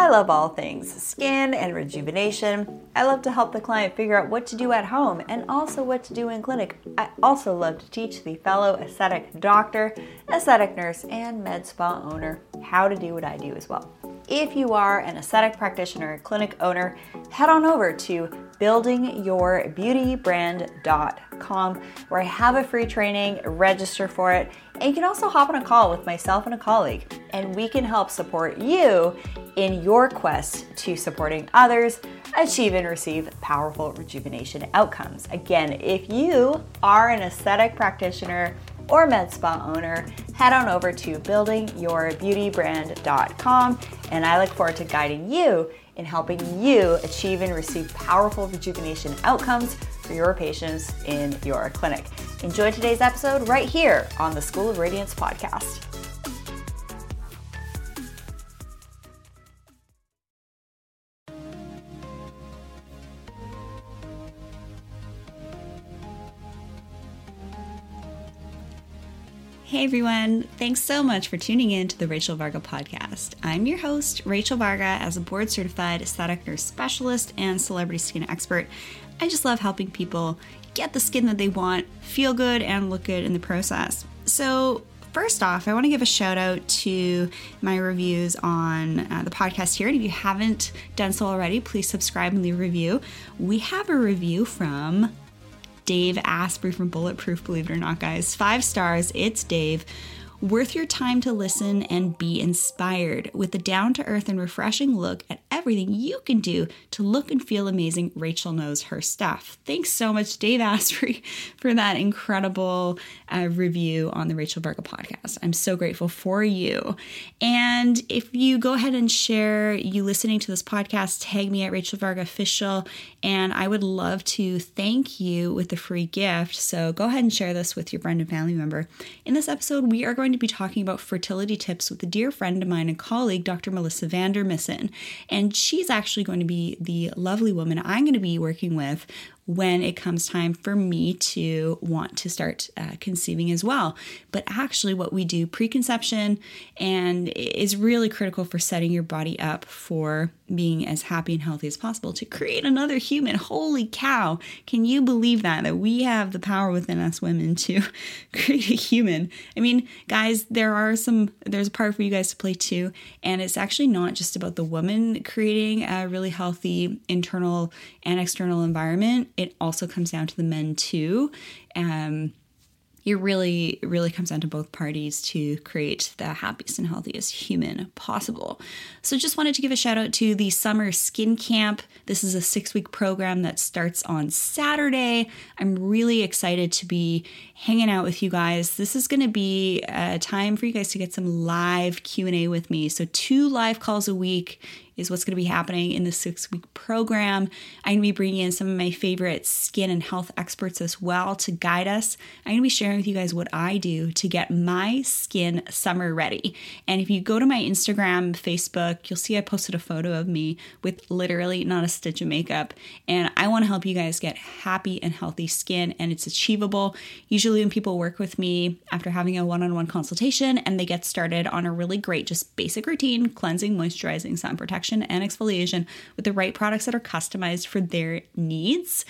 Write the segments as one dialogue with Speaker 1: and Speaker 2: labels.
Speaker 1: I love all things skin and rejuvenation. I love to help the client figure out what to do at home and also what to do in clinic. I also love to teach the fellow aesthetic doctor, aesthetic nurse, and med spa owner how to do what I do as well. If you are an aesthetic practitioner, clinic owner, head on over to buildingyourbeautybrand.com where I have a free training, register for it, and you can also hop on a call with myself and a colleague, and we can help support you in your quest to supporting others achieve and receive powerful rejuvenation outcomes. Again, if you are an aesthetic practitioner, or med spa owner, head on over to buildingyourbeautybrand.com and I look forward to guiding you in helping you achieve and receive powerful rejuvenation outcomes for your patients in your clinic. Enjoy today's episode right here on the School of Radiance podcast. Hey everyone, thanks so much for tuning in to the Rachel Varga podcast. I'm your host, Rachel Varga, as a board certified aesthetic nurse specialist and celebrity skin expert. I just love helping people get the skin that they want, feel good, and look good in the process. So, first off, I want to give a shout out to my reviews on uh, the podcast here. And if you haven't done so already, please subscribe and leave a review. We have a review from Dave Asprey from Bulletproof, believe it or not, guys. Five stars. It's Dave. Worth your time to listen and be inspired with a down to earth and refreshing look at everything you can do to look and feel amazing. Rachel knows her stuff. Thanks so much, Dave Asprey, for that incredible uh, review on the Rachel Varga podcast. I'm so grateful for you. And if you go ahead and share you listening to this podcast, tag me at Rachel Varga Official, and I would love to thank you with a free gift. So go ahead and share this with your friend and family member. In this episode, we are going going to be talking about fertility tips with a dear friend of mine and colleague, Dr. Melissa Vandermissen. And she's actually going to be the lovely woman I'm going to be working with when it comes time for me to want to start uh, conceiving as well. But actually, what we do preconception and is really critical for setting your body up for being as happy and healthy as possible to create another human. Holy cow! Can you believe that? That we have the power within us women to create a human. I mean, guys, there are some, there's a part for you guys to play too. And it's actually not just about the woman creating a really healthy internal and external environment it also comes down to the men too. Um, it really, really comes down to both parties to create the happiest and healthiest human possible. So, just wanted to give a shout out to the Summer Skin Camp. This is a six week program that starts on Saturday. I'm really excited to be hanging out with you guys. This is going to be a time for you guys to get some live Q&A with me. So, two live calls a week is what's going to be happening in the six week program. I'm going to be bringing in some of my favorite skin and health experts as well to guide us. I'm going to be sharing with you guys what I do to get my skin summer ready. And if you go to my Instagram, Facebook, you'll see I posted a photo of me with literally not a stitch of makeup. And I want to help you guys get happy and healthy skin, and it's achievable. Usually, when people work with me after having a one on one consultation and they get started on a really great, just basic routine cleansing, moisturizing, sun protection and exfoliation with the right products that are customized for their needs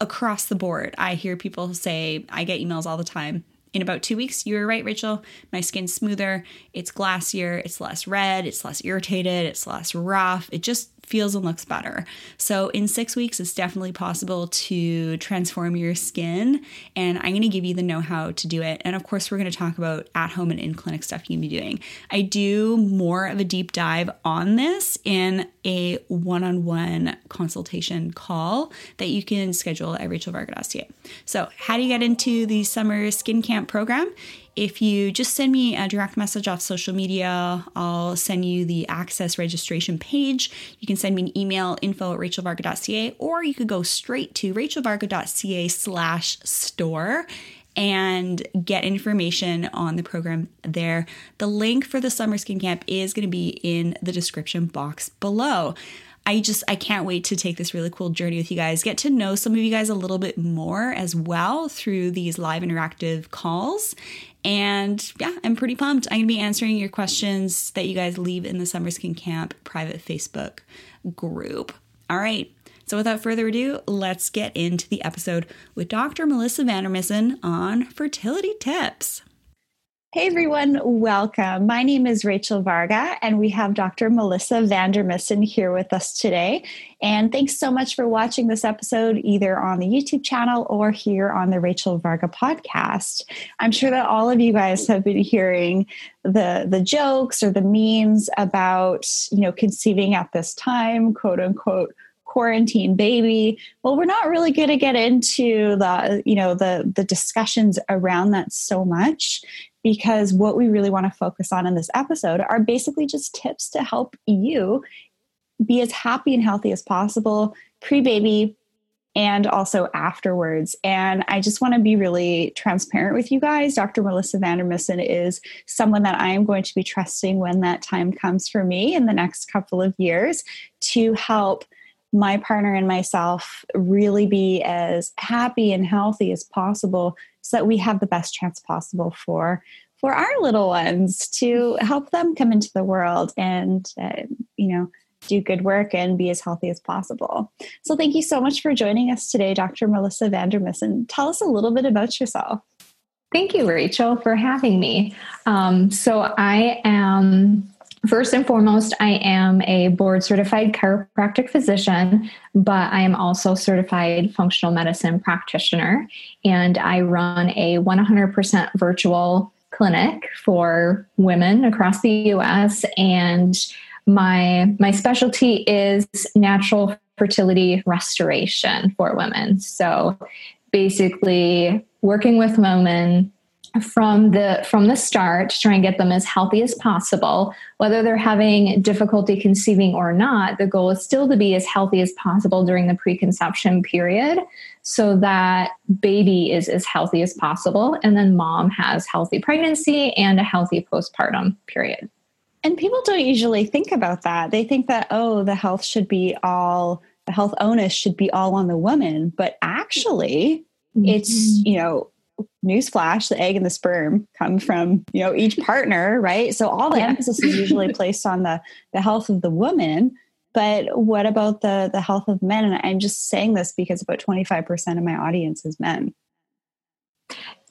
Speaker 1: across the board. I hear people say, I get emails all the time. In about two weeks, you were right, Rachel. My skin's smoother, it's glassier, it's less red, it's less irritated, it's less rough. It just feels and looks better. So, in six weeks, it's definitely possible to transform your skin. And I'm going to give you the know how to do it. And of course, we're going to talk about at home and in clinic stuff you can be doing. I do more of a deep dive on this in a one on one consultation call that you can schedule at rachelvarga.ca. So, how do you get into the summer skin camp program? If you just send me a direct message off social media, I'll send you the access registration page. You can send me an email, info at rachelvarga.ca, or you could go straight to rachelvarga.ca slash store and get information on the program there. The link for the summer skin camp is going to be in the description box below. I just I can't wait to take this really cool journey with you guys. Get to know some of you guys a little bit more as well through these live interactive calls And yeah, I'm pretty pumped. I'm to be answering your questions that you guys leave in the Summer Skin Camp private Facebook group. All right. So without further ado, let's get into the episode with Dr. Melissa Vandermissen on fertility tips. Hey everyone, welcome. My name is Rachel Varga, and we have Dr. Melissa Vandermissen here with us today. And thanks so much for watching this episode either on the YouTube channel or here on the Rachel Varga podcast. I'm sure that all of you guys have been hearing the the jokes or the memes about, you know, conceiving at this time, quote unquote quarantine baby well we're not really going to get into the you know the the discussions around that so much because what we really want to focus on in this episode are basically just tips to help you be as happy and healthy as possible pre baby and also afterwards. And I just want to be really transparent with you guys. Dr. Melissa Vandermissen is someone that I am going to be trusting when that time comes for me in the next couple of years to help my partner and myself really be as happy and healthy as possible so that we have the best chance possible for for our little ones to help them come into the world and uh, you know do good work and be as healthy as possible. So thank you so much for joining us today, Dr. Melissa Vandermissen. Tell us a little bit about yourself.
Speaker 2: Thank you, Rachel, for having me. Um, so I am First and foremost, I am a board certified chiropractic physician, but I am also certified functional medicine practitioner. And I run a 100% virtual clinic for women across the US. And my, my specialty is natural fertility restoration for women. So basically, working with women from the from the start to try and get them as healthy as possible. Whether they're having difficulty conceiving or not the goal is still to be as healthy as possible during the preconception period so that baby is as healthy as possible and then mom has healthy pregnancy and a healthy postpartum period.
Speaker 1: And people don't usually think about that. They think that oh the health should be all the health onus should be all on the woman. But actually mm-hmm. it's you know newsflash the egg and the sperm come from you know each partner right? So all the yeah. emphasis is usually placed on the the health of the woman. But what about the the health of men? And i'm just saying this because about 25% of my audience is men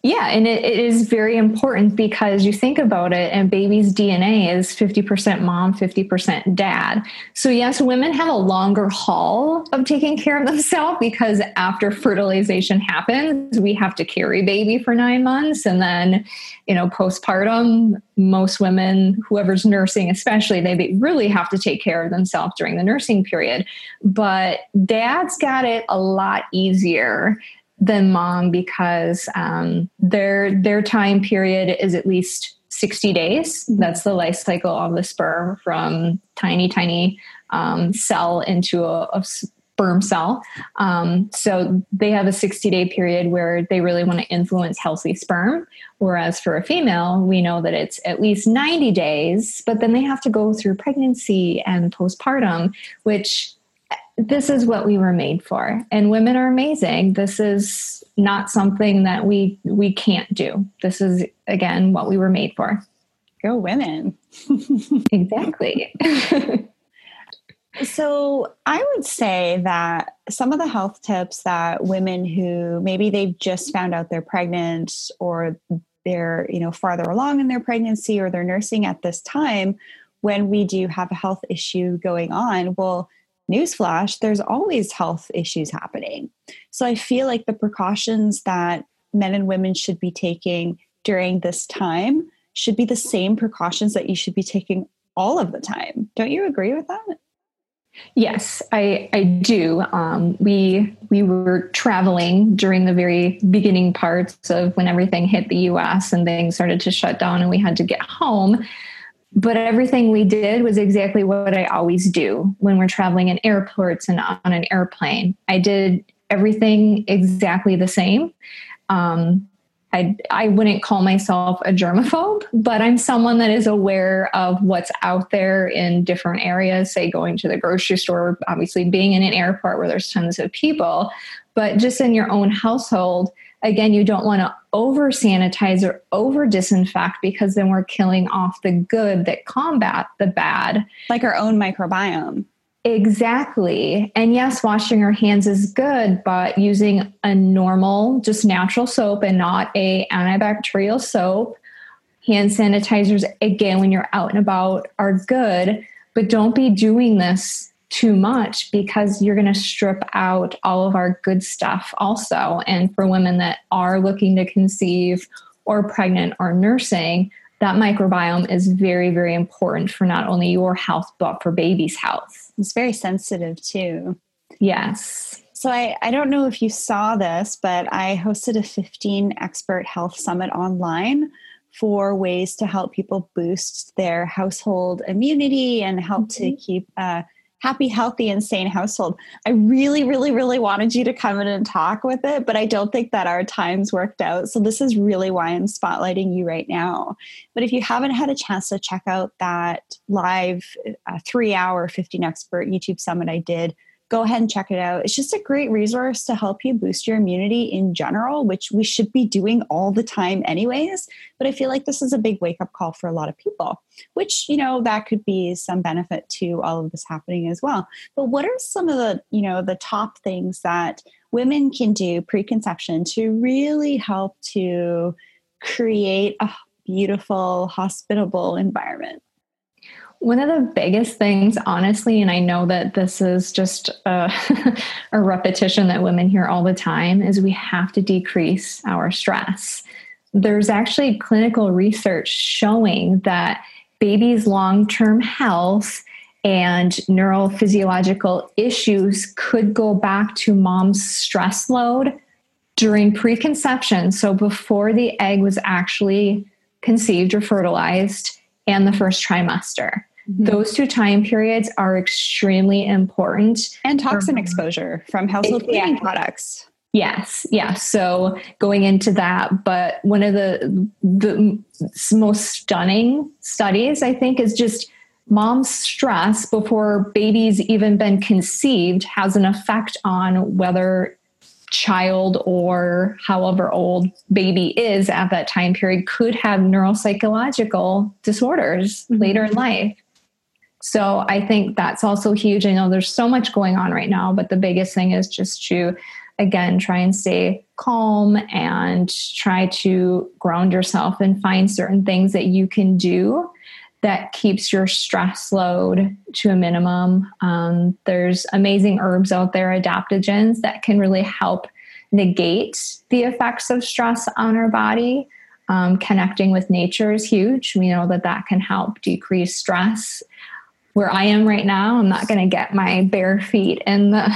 Speaker 2: yeah, and it, it is very important because you think about it, and baby's DNA is 50% mom, 50% dad. So, yes, women have a longer haul of taking care of themselves because after fertilization happens, we have to carry baby for nine months. And then, you know, postpartum, most women, whoever's nursing, especially, they really have to take care of themselves during the nursing period. But dad's got it a lot easier than mom because um, their their time period is at least 60 days. Mm-hmm. That's the life cycle of the sperm from tiny, tiny um, cell into a, a sperm cell. Um, so they have a 60 day period where they really want to influence healthy sperm. Whereas for a female, we know that it's at least 90 days, but then they have to go through pregnancy and postpartum, which this is what we were made for. And women are amazing. This is not something that we we can't do. This is again what we were made for.
Speaker 1: Go women.
Speaker 2: Exactly.
Speaker 1: So i would say that some of the health tips that women who maybe they've just found out they're pregnant or they're you know farther along in their pregnancy or they're nursing at this time when we do have a health issue going on well newsflash, there's always health issues happening. So I feel like the precautions that men and women should be taking during this time should be the same precautions that you should be taking all of the time. Don't you agree with that?
Speaker 2: Yes, I, I do. Um, we we were traveling during the very beginning parts of when everything hit the U.S. and things started to shut down, and we had to get home but everything we did was exactly what I always do when we're traveling in airports and on an airplane. I did everything exactly the same. Um, I, I wouldn't call myself a germaphobe, but I'm someone that is aware of what's out there in different areas, say going to the grocery store, obviously being in an airport where there's tons of people, but just in your own household, again, you don't want to over sanitize or over disinfect because then we're killing off the good that combat the bad.
Speaker 1: Like our own microbiome.
Speaker 2: Exactly. And yes, washing our hands is good, but using a normal, just natural soap and not a antibacterial soap. Hand sanitizers, again, when you're out and about, are good, but don't be doing this too much because you're going to strip out all of our good stuff also. And for women that are looking to conceive or pregnant or nursing, that microbiome is very, very important for not only your health, but for baby's health.
Speaker 1: It's very sensitive too.
Speaker 2: Yes.
Speaker 1: So I, I don't know if you saw this, but I hosted a 15 expert health summit online for ways to help people boost their household immunity and help mm-hmm. to keep uh, happy, healthy, and sane household. I really, really, really wanted you to come in and talk with it, but I don't think that our times worked out. So this is really why I'm spotlighting you right now. But if you haven't had a chance to check out that live uh, three hour 15 expert YouTube summit I did go ahead and check it out. It's just a great resource to help you boost your immunity in general, which we should be doing all the time, anyways. But I feel like this is a big wake up call for a lot of people, which, you know, that could be some benefit to all of this happening as well. But what are some of the, you know, the top things that women can do preconception to really help to create a beautiful, hospitable environment?
Speaker 2: One of the biggest things, honestly, and I know that this is just a, a, repetition that women hear all the time, is we have to decrease our stress. There's actually clinical research showing that babies' long term health and neurophysiological issues could go back to mom's stress load during preconception. So, before the egg was actually conceived or fertilized, and the first trimester. Mm-hmm. Those two time periods are extremely important.
Speaker 1: And toxin exposure from household cleaning yeah. products.
Speaker 2: Yes, yes. So going into that, but one of the the most stunning studies I think is just mom's stress before baby's even been conceived has an effect on whether child or however old baby is at that time period could have neuropsychological disorders mm-hmm. later in life. So I think that's also huge. I know there's so much going on right now, but the biggest thing is just to, again, try and stay calm and try to ground yourself and find certain things that you can do that keeps your stress load to a minimum. Um, there's amazing herbs out there, adaptogens that can really help negate the effects of stress on our body. Um, connecting with nature is huge. We know that that can help decrease stress where I am right now, I'm not going to get my bare feet in the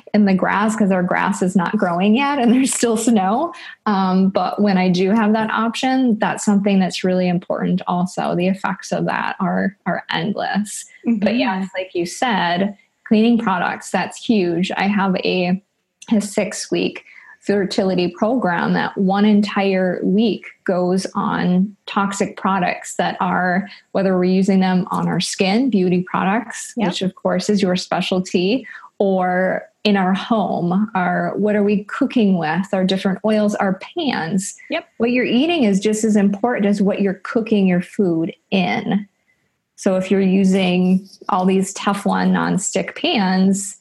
Speaker 2: in the grass because our grass is not growing yet and there's still snow. Um, but when I do have that option, that's something that's really important. Also, the effects of that are are endless. Mm-hmm. But yes, like you said, cleaning products that's huge. I have a a six week fertility program that one entire week goes on toxic products that are whether we're using them on our skin beauty products yep. which of course is your specialty or in our home our what are we cooking with? Our different oils our pans.
Speaker 1: Yep.
Speaker 2: What you're eating is just as important as what you're cooking your food in. So if you're using all these teflon non-stick pans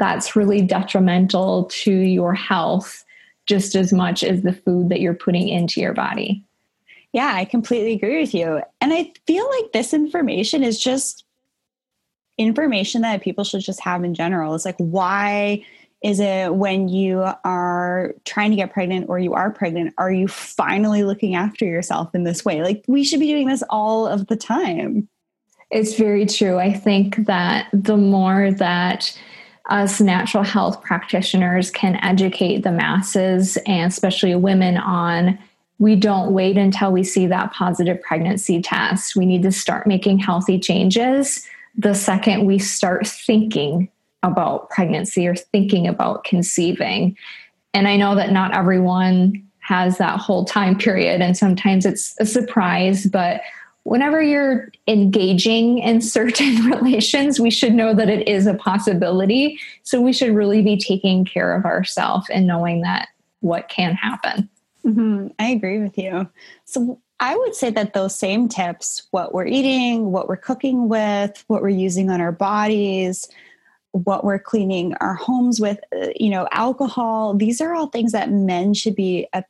Speaker 2: that's really detrimental to your health just as much as the food that you're putting into your body.
Speaker 1: Yeah, I completely agree with you. And I feel like this information is just information that people should just have in general. It's like, why is it when you are trying to get pregnant or you are pregnant, are you finally looking after yourself in this way? Like, we should be doing this all of the time.
Speaker 2: It's very true. I think that the more that us natural health practitioners can educate the masses and especially women on we don't wait until we see that positive pregnancy test. We need to start making healthy changes the second we start thinking about pregnancy or thinking about conceiving. And I know that not everyone has that whole time period, and sometimes it's a surprise, but whenever you're engaging in certain relations, we should know that it is a possibility. So we should really be taking care of ourselves and knowing that what can happen.
Speaker 1: Mm-hmm. I agree with you. So I would say that those same tips, what we're eating, what we're cooking with, what we're using on our bodies, what we're cleaning our homes with, uh, you know, alcohol, these are all things that men should be, uh,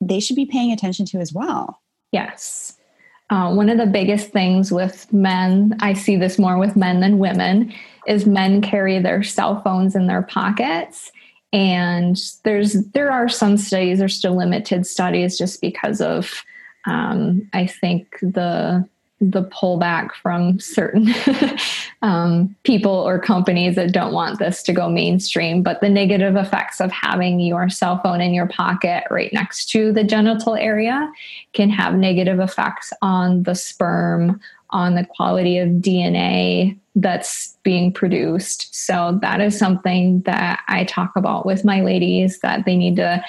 Speaker 1: they should be paying attention to as well.
Speaker 2: Yes. Uh, one of the biggest things with men, I see this more with men than women, is men carry their cell phones in their pockets. And there's there are some studies, there's still limited studies just because of um, I think the the pullback from certain um, people or companies that don't want this to go mainstream, but the negative effects of having your cell phone in your pocket right next to the genital area can have negative effects on the sperm, on the quality of DNA that's being produced. So, that is something that I talk about with my ladies that they need to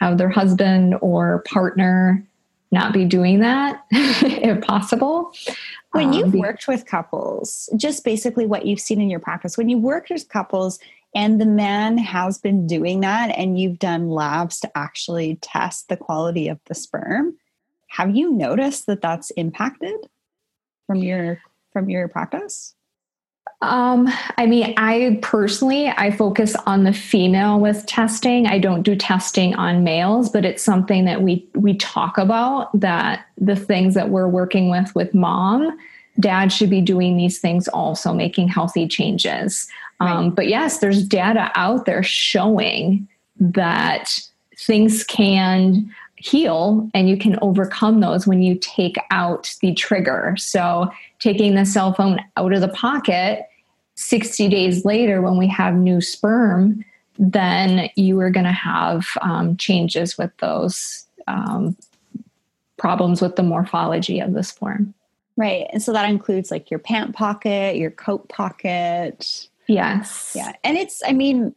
Speaker 2: have their husband or partner not be doing that if possible.
Speaker 1: When um, you've worked with couples, just basically what you've seen in your practice, when you work with couples and the man has been doing that and you've done labs to actually test the quality of the sperm, have you noticed that that's impacted from your from your practice?
Speaker 2: Um, I mean, I personally I focus on the female with testing. I don't do testing on males, but it's something that we we talk about that the things that we're working with with mom, dad should be doing these things also, making healthy changes. Right. Um, but yes, there's data out there showing that things can heal and you can overcome those when you take out the trigger. So, taking the cell phone out of the pocket 60 days later, when we have new sperm, then you are going to have um, changes with those um, problems with the morphology of the sperm.
Speaker 1: Right. And so that includes like your pant pocket, your coat pocket.
Speaker 2: Yes.
Speaker 1: Yeah. And it's, I mean,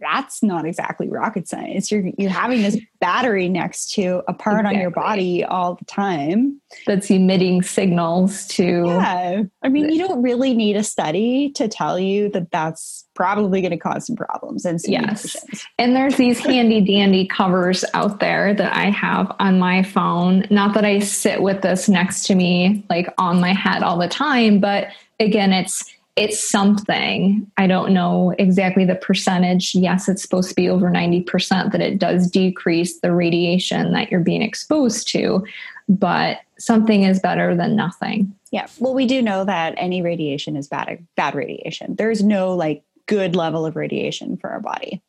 Speaker 1: that's not exactly rocket science. You're you're having this battery next to a part exactly. on your body all the time
Speaker 2: that's emitting signals to
Speaker 1: Yeah. I mean, you don't really need a study to tell you that that's probably going to cause some problems and some
Speaker 2: yes. And there's these handy dandy covers out there that I have on my phone. Not that I sit with this next to me like on my head all the time, but again, it's it's something. I don't know exactly the percentage. Yes, it's supposed to be over 90% that it does decrease the radiation that you're being exposed to, but something is better than nothing.
Speaker 1: Yeah. Well, we do know that any radiation is bad bad radiation. There's no like good level of radiation for our body.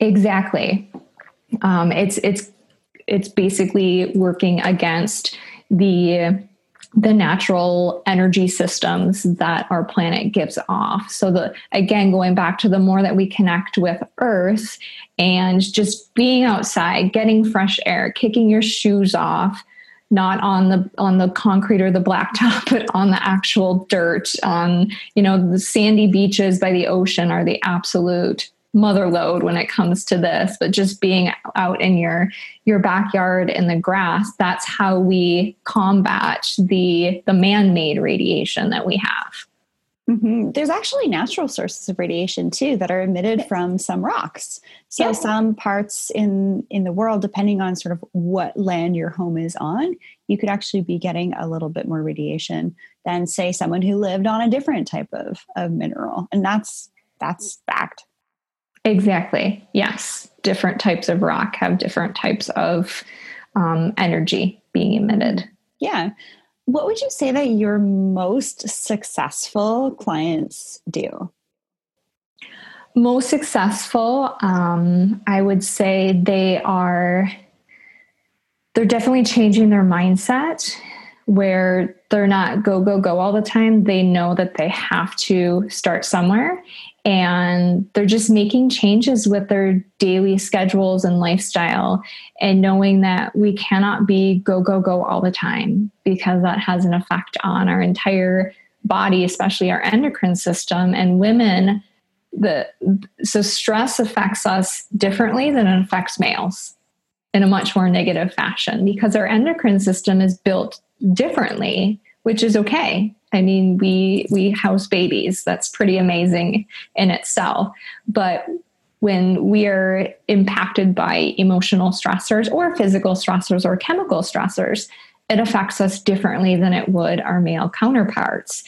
Speaker 2: Exactly. Um, it's it's it's basically working against the the natural energy systems that our planet gives off. So the again going back to the more that we connect with earth and just being outside, getting fresh air, kicking your shoes off, not on the on the concrete or the blacktop, but on the actual dirt, on you know the sandy beaches by the ocean are the absolute mother load when it comes to this but just being out in your your backyard in the grass that's how we combat the the man-made radiation that we have.
Speaker 1: Mm-hmm. there's actually natural sources of radiation too that are emitted from some rocks. So yeah. some parts in in the world depending on sort of what land your home is on you could actually be getting a little bit more radiation than say someone who lived on a different type of, of mineral. And that's that's fact
Speaker 2: Exactly. Yes. Different types of rock have different types of um, energy being emitted.
Speaker 1: Yeah. What would you say that your most successful clients do?
Speaker 2: Most successful, um, I would say they are, they're definitely changing their mindset where they're not go, go, go all the time. They know that they have to start somewhere and they're just making changes with their daily schedules and lifestyle and knowing that we cannot be go go go all the time because that has an effect on our entire body especially our endocrine system and women. The so stress affects us differently than it affects males in a much more negative fashion because our endocrine system is built differently which is okay I mean, we we house babies. That's pretty amazing in itself. But when we are impacted by emotional stressors or physical stressors or chemical stressors, it affects us differently than it would our male counterparts.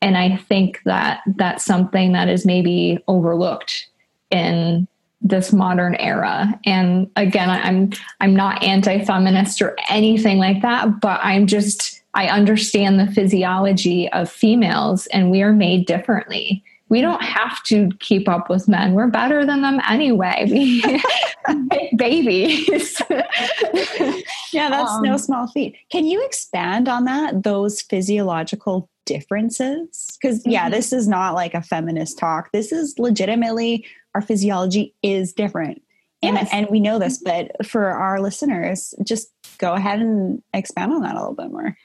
Speaker 2: And I think that that's something that is maybe overlooked in this modern era. And again, I'm I'm not anti-feminist or anything like that, but I'm just I understand the physiology of females and we are made differently we don't have to keep up with men. We're better than them anyway. We babies.
Speaker 1: yeah, that's um, no small feat. Can you expand on that? Those physiological differences? Because mm-hmm. yeah, this is not like a feminist talk. This is legitimately our physiology is different. And, yes. and we know this, mm-hmm. but for our listeners, just go ahead and expand on that a little bit more.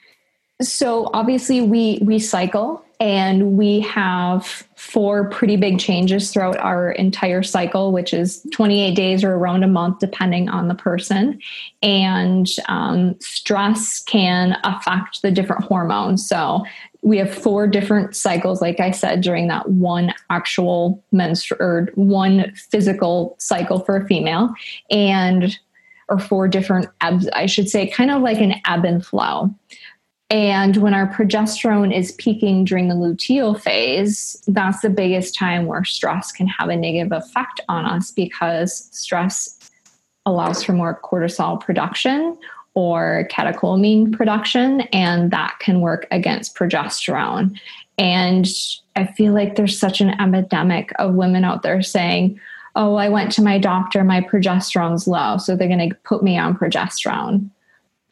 Speaker 2: So obviously we we cycle and we have four pretty big changes throughout our entire cycle, which is 28 days or around a month, depending on the person. And um, stress can affect the different hormones. So we have four different cycles, like I said, during that one actual menstrual or one physical cycle for a female, and or four different ebbs, I should say, kind of like an ebb and flow. And when our progesterone is peaking during the luteal phase, that's the biggest time where stress can have a negative effect on us because stress allows for more cortisol production or catecholamine production, and that can work against progesterone. And I feel like there's such an epidemic of women out there saying, Oh, I went to my doctor, my progesterone's low, so they're going to put me on progesterone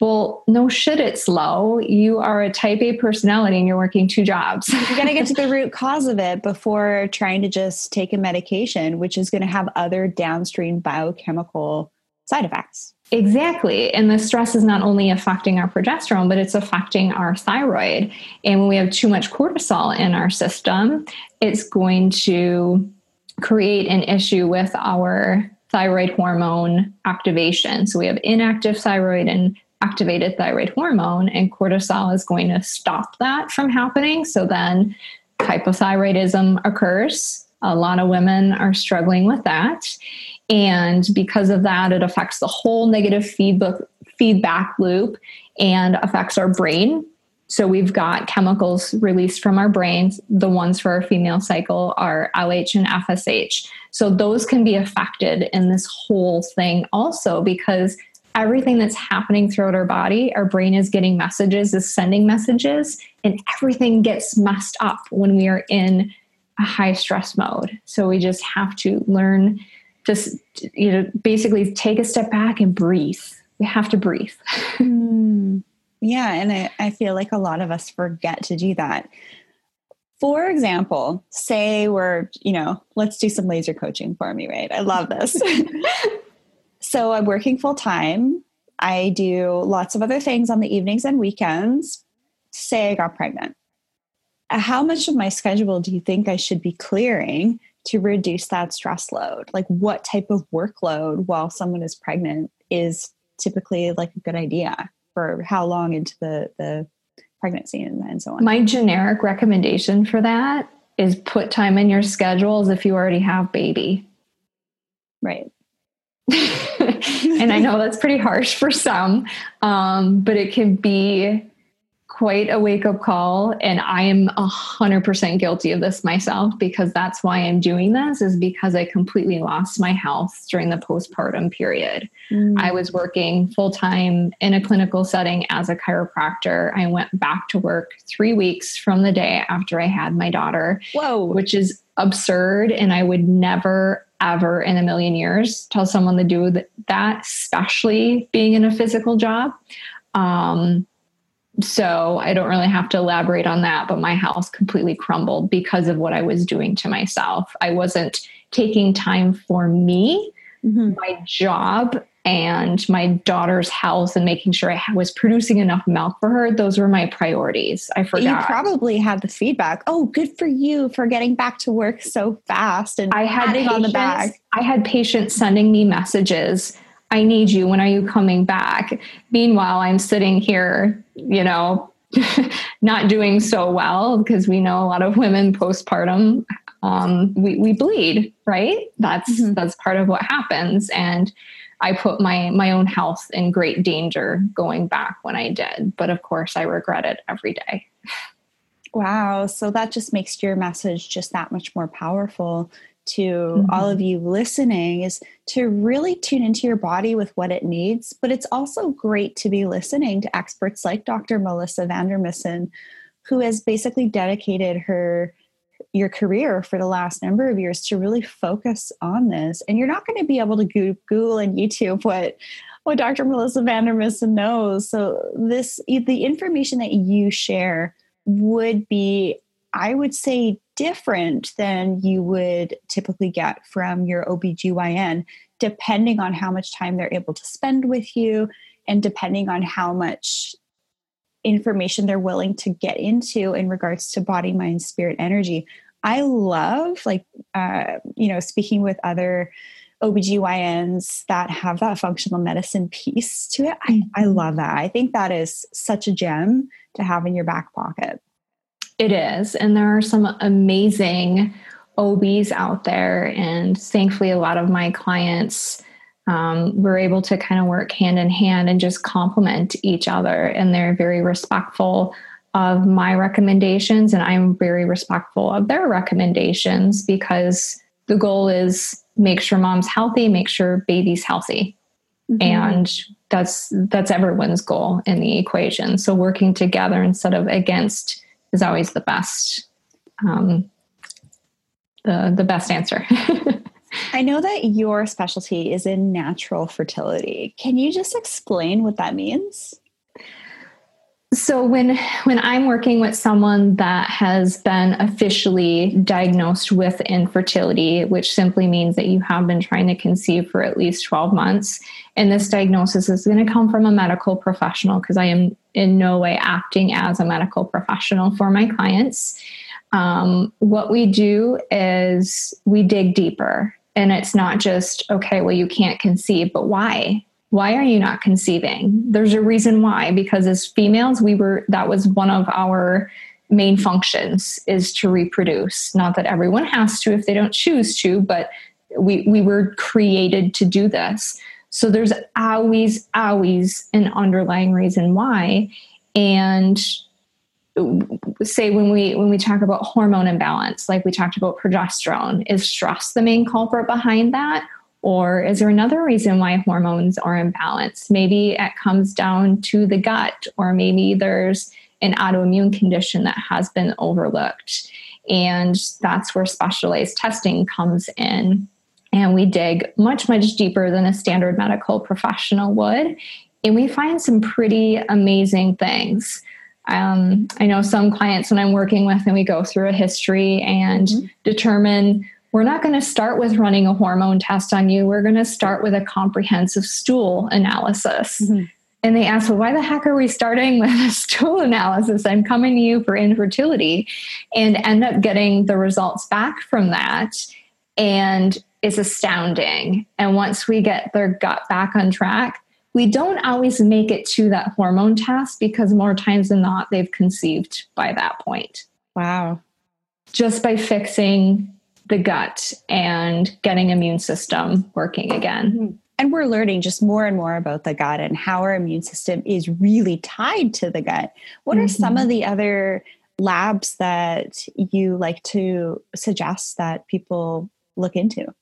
Speaker 2: well, no shit, it's low. You are a type A personality and you're working two jobs.
Speaker 1: you're going to get to the root cause of it before trying to just take a medication, which is going to have other downstream biochemical side effects.
Speaker 2: Exactly. And the stress is not only affecting our progesterone, but it's affecting our thyroid. And when we have too much cortisol in our system, it's going to create an issue with our thyroid hormone activation. So we have inactive thyroid and activated thyroid hormone, and cortisol is going to stop that from happening. So then hypothyroidism occurs. A lot of women are struggling with that. And because of that, it affects the whole negative feedback, loop and affects our brain. So we've got chemicals released from our brains. The ones for our female cycle are LH and FSH. So those can be affected in this whole thing also because everything that's happening throughout our body, our brain is getting messages, is sending messages, and everything gets messed up when we are in a high stress mode. So we just have to learn to, you know, basically take a step back and breathe. We have to breathe.
Speaker 1: mm. Yeah. And I, I feel like a lot of us forget to do that. For example, say we're, you know, let's do some laser coaching for me, right? I love this. So I'm working full time. I do lots of other things on the evenings and weekends. Say I got pregnant. Uh, how much of my schedule do you think I should be clearing to reduce that stress load? Like, what type of workload while someone is pregnant is typically like a good idea for how long into the, the pregnancy and, and so on?
Speaker 2: My generic recommendation for that is put time in your schedules if you already have baby.
Speaker 1: Right.
Speaker 2: and I know that's pretty harsh for some, um, but it can be quite a wake up call. And I am a hundred percent guilty of this myself because that's why I'm doing this is because I completely lost my health during the postpartum period. Mm. I was working full time in a clinical setting as a chiropractor. I went back to work three weeks from the day after I had my daughter.
Speaker 1: Whoa.
Speaker 2: Which is absurd. And I would never, ever in a million years tell someone to do that, especially being in a physical job. Um, so I don't really have to elaborate on that, but my health completely crumbled because of what I was doing to myself. I wasn't taking time for me, mm-hmm. my job, and my daughter's health and making sure I was producing enough milk for her. Those were my priorities. I forgot.
Speaker 1: You probably had the feedback. Oh, good for you for getting back to work so fast and
Speaker 2: I had patients, on the back. I had patients sending me messages. I need you. When are you coming back? Meanwhile, I'm sitting here, you know, not doing so well because we know a lot of women postpartum um, we, we bleed, right? That's mm-hmm. that's part of what happens. And I put my my own health in great danger going back when I did. But of course I regret it every day.
Speaker 1: Wow. So that just makes your message just that much more powerful to mm-hmm. all of you listening is to really tune into your body with what it needs. But it's also great to be listening to experts like Dr. Melissa Vandermissen, who has basically dedicated her your career for the last number of years to really focus on this. And you're not going to be able to Google and YouTube what what Dr. Melissa Vandermissen knows. So this the information that you share would be, I would say, different than you would typically get from your OBGYN, depending on how much time they're able to spend with you and depending on how much information they're willing to get into in regards to body, mind, spirit, energy. I love, like, uh, you know, speaking with other OBGYNs that have that functional medicine piece to it. I, I mm-hmm. love that. I think that is such a gem to have in your back pocket.
Speaker 2: It is. And there are some amazing OBs out there. And thankfully, a lot of my clients um, were able to kind of work hand in hand and just complement each other. And they're very respectful of my recommendations. And I'm very respectful of their recommendations because the goal is make sure mom's healthy, make sure baby's healthy. Mm-hmm. And that's that's everyone's goal in the equation. So working together instead of against is always the best um, the the best answer.
Speaker 1: I know that your specialty is in natural fertility. Can you just explain what that means?
Speaker 2: So when when I'm working with someone that has been officially diagnosed with infertility, which simply means that you have been trying to conceive for at least 12 months, and this diagnosis is going to come from a medical professional because I am in no way acting as a medical professional for my clients. Um, what we do is we dig deeper, and it's not just okay, well you can't conceive, but why? why are you not conceiving? There's a reason why because as females we were that was one of our main functions is to reproduce. Not that everyone has to if they don't choose to but we we were created to do this. So there's always always an underlying reason why. And say when we when we talk about hormone imbalance like we talked about progesterone is stress the main culprit behind that or is there another reason why hormones are imbalanced? Maybe it comes down to the gut, or maybe there's an autoimmune condition that has been overlooked. And that's where specialized testing comes in. And we dig much, much deeper than a standard medical professional would. And we find some pretty amazing things. Um, I know some clients when I'm working with, and we go through a history and mm-hmm. determine we're not going to start with running a hormone test on you. We're going to start with a comprehensive stool analysis. Mm-hmm. And they ask, well, why the heck are we starting with a stool analysis? I'm coming to you for infertility and end up getting the results back from that. And it's astounding. And once we get their gut back on track, we don't always make it to that hormone test because more times than not, they've conceived by that point.
Speaker 1: Wow.
Speaker 2: Just by fixing the gut and getting immune system working again. Mm-hmm.
Speaker 1: And we're learning just more and more about the gut and how our immune system is really tied to the gut. What mm-hmm. are some of mm-hmm. the other labs that you like to suggest that people look into?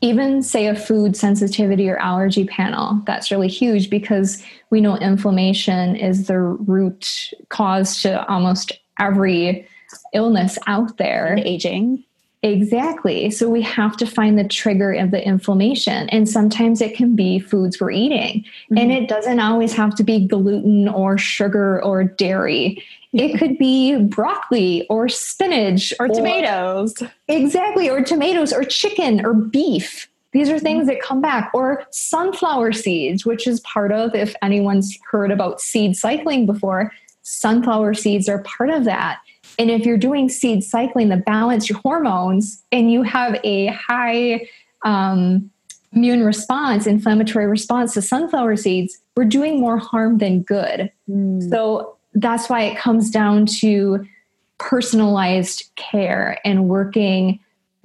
Speaker 2: Even say a food sensitivity or allergy panel, that's really huge because we know inflammation is the root cause to almost every illness out there.
Speaker 1: And aging.
Speaker 2: Exactly. So we have to find the trigger of the inflammation. And sometimes it can be foods we're eating. Mm-hmm. And it doesn't always have to be gluten or sugar or dairy. It could be broccoli or spinach
Speaker 1: or, or tomatoes.
Speaker 2: Exactly. Or tomatoes or chicken or beef. These are things that come back, or sunflower seeds, which is part of, if anyone's heard about seed cycling before, sunflower seeds are part of that. And if you're doing seed cycling to balance your hormones and you have a high um, immune response, inflammatory response to sunflower seeds, we're doing more harm than good. Mm. So that's why it comes down to personalized care and working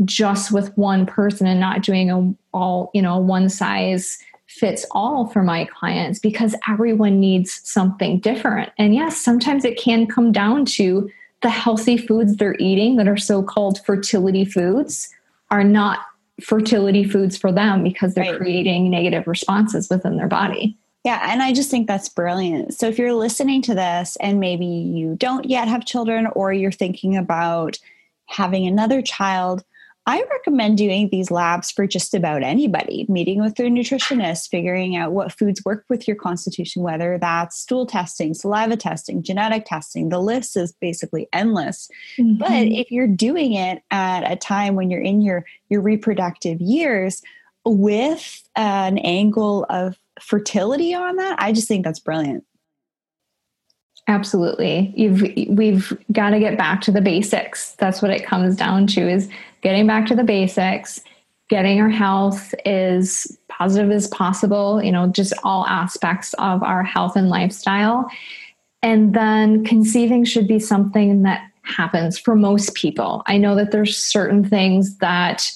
Speaker 2: just with one person and not doing a all you know one size fits all for my clients because everyone needs something different and yes sometimes it can come down to the healthy foods they're eating that are so-called fertility foods are not fertility foods for them because they're right. creating negative responses within their body
Speaker 1: yeah, and I just think that's brilliant. So if you're listening to this and maybe you don't yet have children or you're thinking about having another child, I recommend doing these labs for just about anybody, meeting with their nutritionist, figuring out what foods work with your constitution, whether that's stool testing, saliva testing, genetic testing. The list is basically endless. Mm-hmm. But if you're doing it at a time when you're in your, your reproductive years with an angle of fertility on that, I just think that's brilliant.
Speaker 2: Absolutely. You've we've got to get back to the basics. That's what it comes down to is getting back to the basics, getting our health as positive as possible, you know, just all aspects of our health and lifestyle. And then conceiving should be something that happens for most people. I know that there's certain things that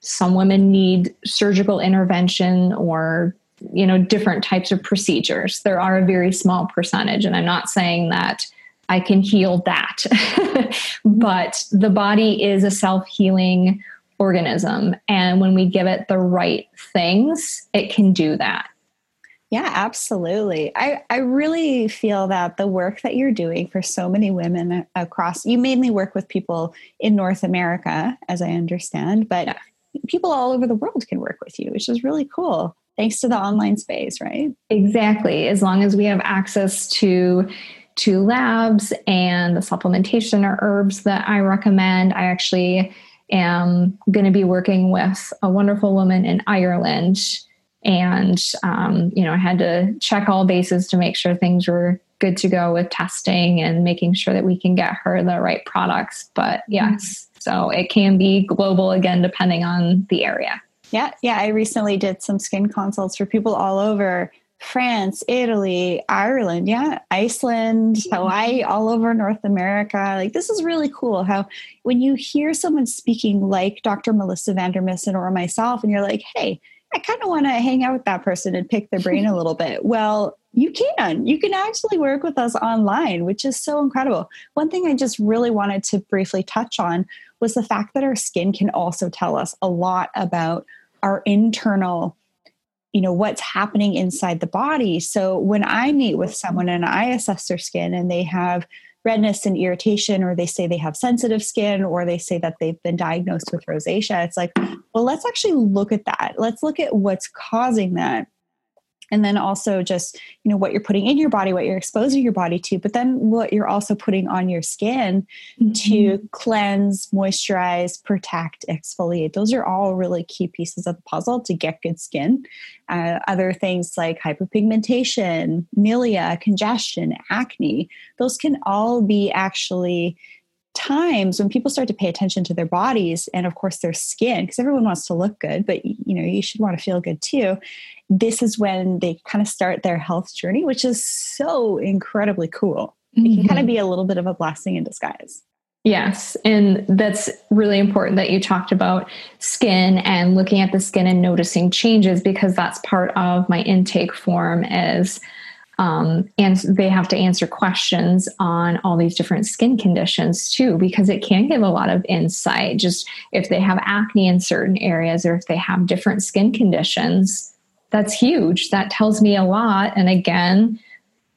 Speaker 2: some women need surgical intervention or you know different types of procedures there are a very small percentage and i'm not saying that i can heal that but the body is a self-healing organism and when we give it the right things it can do that
Speaker 1: yeah, absolutely. I, I really feel that the work that you're doing for so many women across, you mainly work with people in North America, as I understand, but yeah. people all over the world can work with you, which is really cool thanks to the online space, right?
Speaker 2: Exactly. As long as we have access to to labs and the supplementation or herbs that I recommend, I actually am going to be working with a wonderful woman in Ireland. And, um, you know, I had to check all bases to make sure things were good to go with testing and making sure that we can get her the right products. But yes, mm-hmm. so it can be global again, depending on the area.
Speaker 1: Yeah, yeah. I recently did some skin consults for people all over France, Italy, Ireland, yeah, Iceland, mm-hmm. Hawaii, all over North America. Like this is really cool how when you hear someone speaking like Dr. Melissa Vandermissen or myself, and you're like, hey, I kind of want to hang out with that person and pick their brain a little bit. Well, you can. You can actually work with us online, which is so incredible. One thing I just really wanted to briefly touch on was the fact that our skin can also tell us a lot about our internal you know what's happening inside the body. So when i meet with someone and i assess their skin and they have redness and irritation or they say they have sensitive skin or they say that they've been diagnosed with rosacea it's like well let's actually look at that. Let's look at what's causing that and then also just you know what you're putting in your body what you're exposing your body to but then what you're also putting on your skin mm-hmm. to cleanse moisturize protect exfoliate those are all really key pieces of the puzzle to get good skin uh, other things like hyperpigmentation milia congestion acne those can all be actually times when people start to pay attention to their bodies and of course their skin because everyone wants to look good but you know you should want to feel good too this is when they kind of start their health journey which is so incredibly cool mm-hmm. it can kind of be a little bit of a blessing in disguise
Speaker 2: Yes. And that's really important that you talked about skin and looking at the skin and noticing changes because that's part of my intake form is um, and they have to answer questions on all these different skin conditions too, because it can give a lot of insight. Just if they have acne in certain areas or if they have different skin conditions, that's huge. That tells me a lot. And again,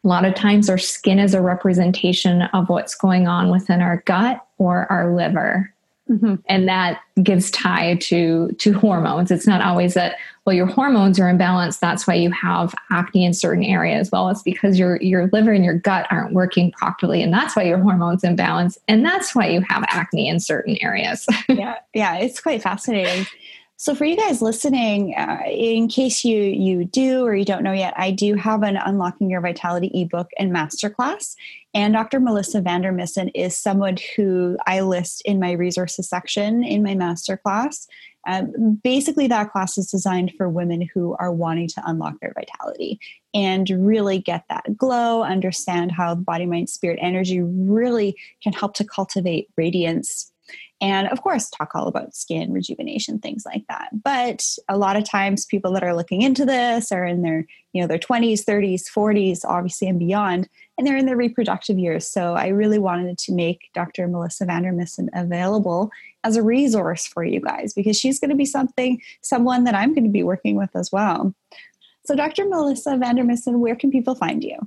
Speaker 2: a lot of times our skin is a representation of what's going on within our gut or our liver. Mm-hmm. And that gives tie to to hormones. It's not always that well your hormones are imbalanced. That's why you have acne in certain areas. Well, it's because your your liver and your gut aren't working properly, and that's why your hormones imbalance, and that's why you have acne in certain areas.
Speaker 1: yeah, yeah, it's quite fascinating. So for you guys listening, uh, in case you you do or you don't know yet, I do have an Unlocking Your Vitality ebook and masterclass. And Dr. Melissa Vandermissen is someone who I list in my resources section in my masterclass. Um, basically, that class is designed for women who are wanting to unlock their vitality and really get that glow, understand how the body, mind, spirit energy really can help to cultivate radiance. And of course talk all about skin rejuvenation things like that. But a lot of times people that are looking into this are in their you know their 20s 30s 40s obviously and beyond and they're in their reproductive years. So i really wanted to make dr melissa vandermissen available as a resource for you guys because she's going to be something someone that i'm going to be working with as well so dr melissa vandermissen where can people find you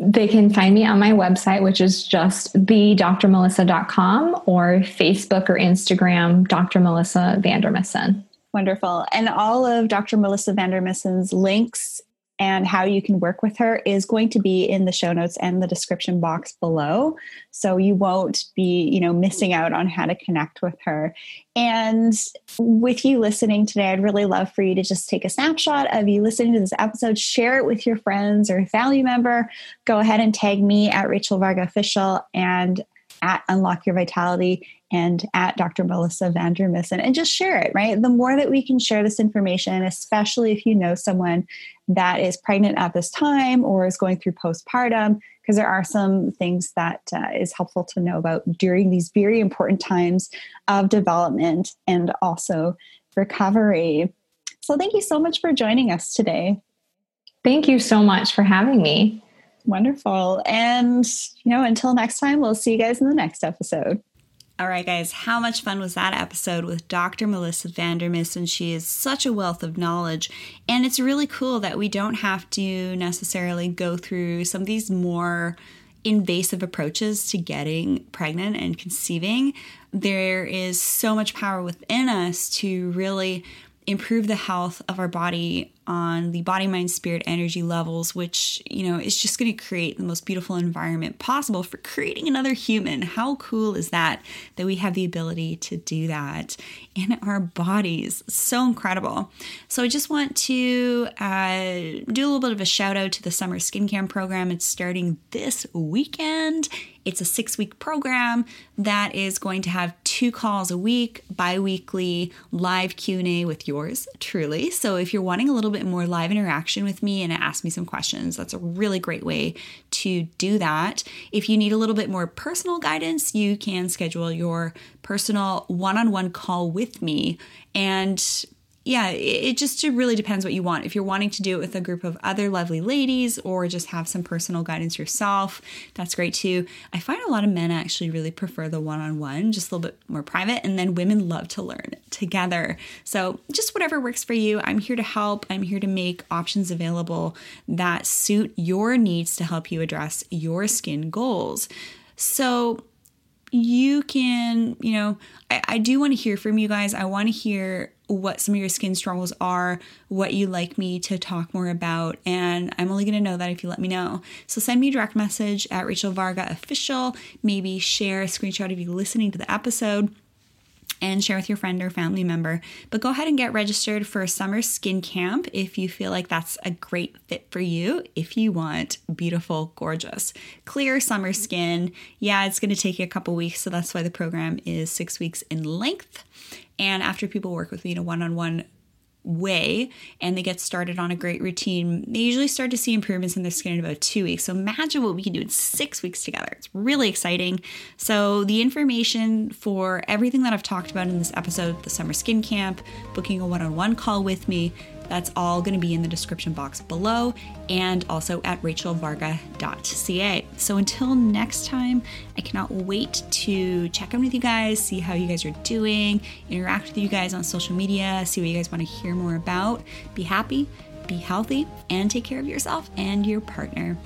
Speaker 2: they can find me on my website, which is just thedrmelissa.com or Facebook or Instagram, Dr. Melissa Vandermissen.
Speaker 1: Wonderful. And all of Dr. Melissa Vandermissen's links and how you can work with her is going to be in the show notes and the description box below. So you won't be you know missing out on how to connect with her. And with you listening today i'd really love for you to just take a snapshot of you listening to this episode share it with your friends or family member. Go ahead and tag me at rachel varga official and at unlock your vitality and at Dr. Melissa Vandermissen and just share it, right? The more that we can share this information, especially if you know someone that is pregnant at this time or is going through postpartum, because there are some things that uh, is helpful to know about during these very important times of development and also recovery. So, thank you so much for joining us today.
Speaker 2: Thank you so much for having me.
Speaker 1: Wonderful. And, you know, until next time, we'll see you guys in the next episode. All right, guys, how much fun was that episode with Dr. Melissa Vandermissen? She is such a wealth of knowledge. And it's really cool that we don't have to necessarily go through some of these more invasive approaches to getting pregnant and conceiving. There is so much power within us to really improve the health of our body on the body mind spirit energy levels which you know is just going to create the most beautiful environment possible for creating another human. How cool is that that we have the ability to do that in our bodies? So incredible. So i just want to uh, do a little bit of a shout out to the summer skin camp program. It's starting this weekend it's a six week program that is going to have two calls a week, bi weekly live Q&A with yours truly. So if you're wanting a little bit more live interaction with me and ask me some questions, that's a really great way to do that. If you need a little bit more personal guidance, you can schedule your personal one on one call with me. And yeah, it just really depends what you want. If you're wanting to do it with a group of other lovely ladies or just have some personal guidance yourself, that's great too. I find a lot of men actually really prefer the one on one, just a little bit more private, and then women love to learn together. So, just whatever works for you. I'm here to help. I'm here to make options available that suit your needs to help you address your skin goals. So, you can, you know, I, I do want to hear from you guys. I want to hear what some of your skin struggles are, what you like me to talk more about, and I'm only going to know that if you let me know. So send me a direct message at Rachel Varga Official. Maybe share a screenshot of you listening to the episode and share with your friend or family member. But go ahead and get registered for a summer skin camp if you feel like that's a great fit for you. If you want beautiful, gorgeous, clear summer skin, yeah, it's going to take you a couple weeks. So that's why the program is six weeks in length. And after people work with me in a one on one way and they get started on a great routine, they usually start to see improvements in their skin in about two weeks. So imagine what we can do in six weeks together. It's really exciting. So, the information for everything that I've talked about in this episode the summer skin camp, booking a one on one call with me, that's all going to be in the description box below and also at rachelvarga.ca. So until next time, I cannot wait to check in with you guys, see how you guys are doing, interact with you guys on social media, see what you guys want to hear more about. Be happy, be healthy, and take care of yourself and your partner.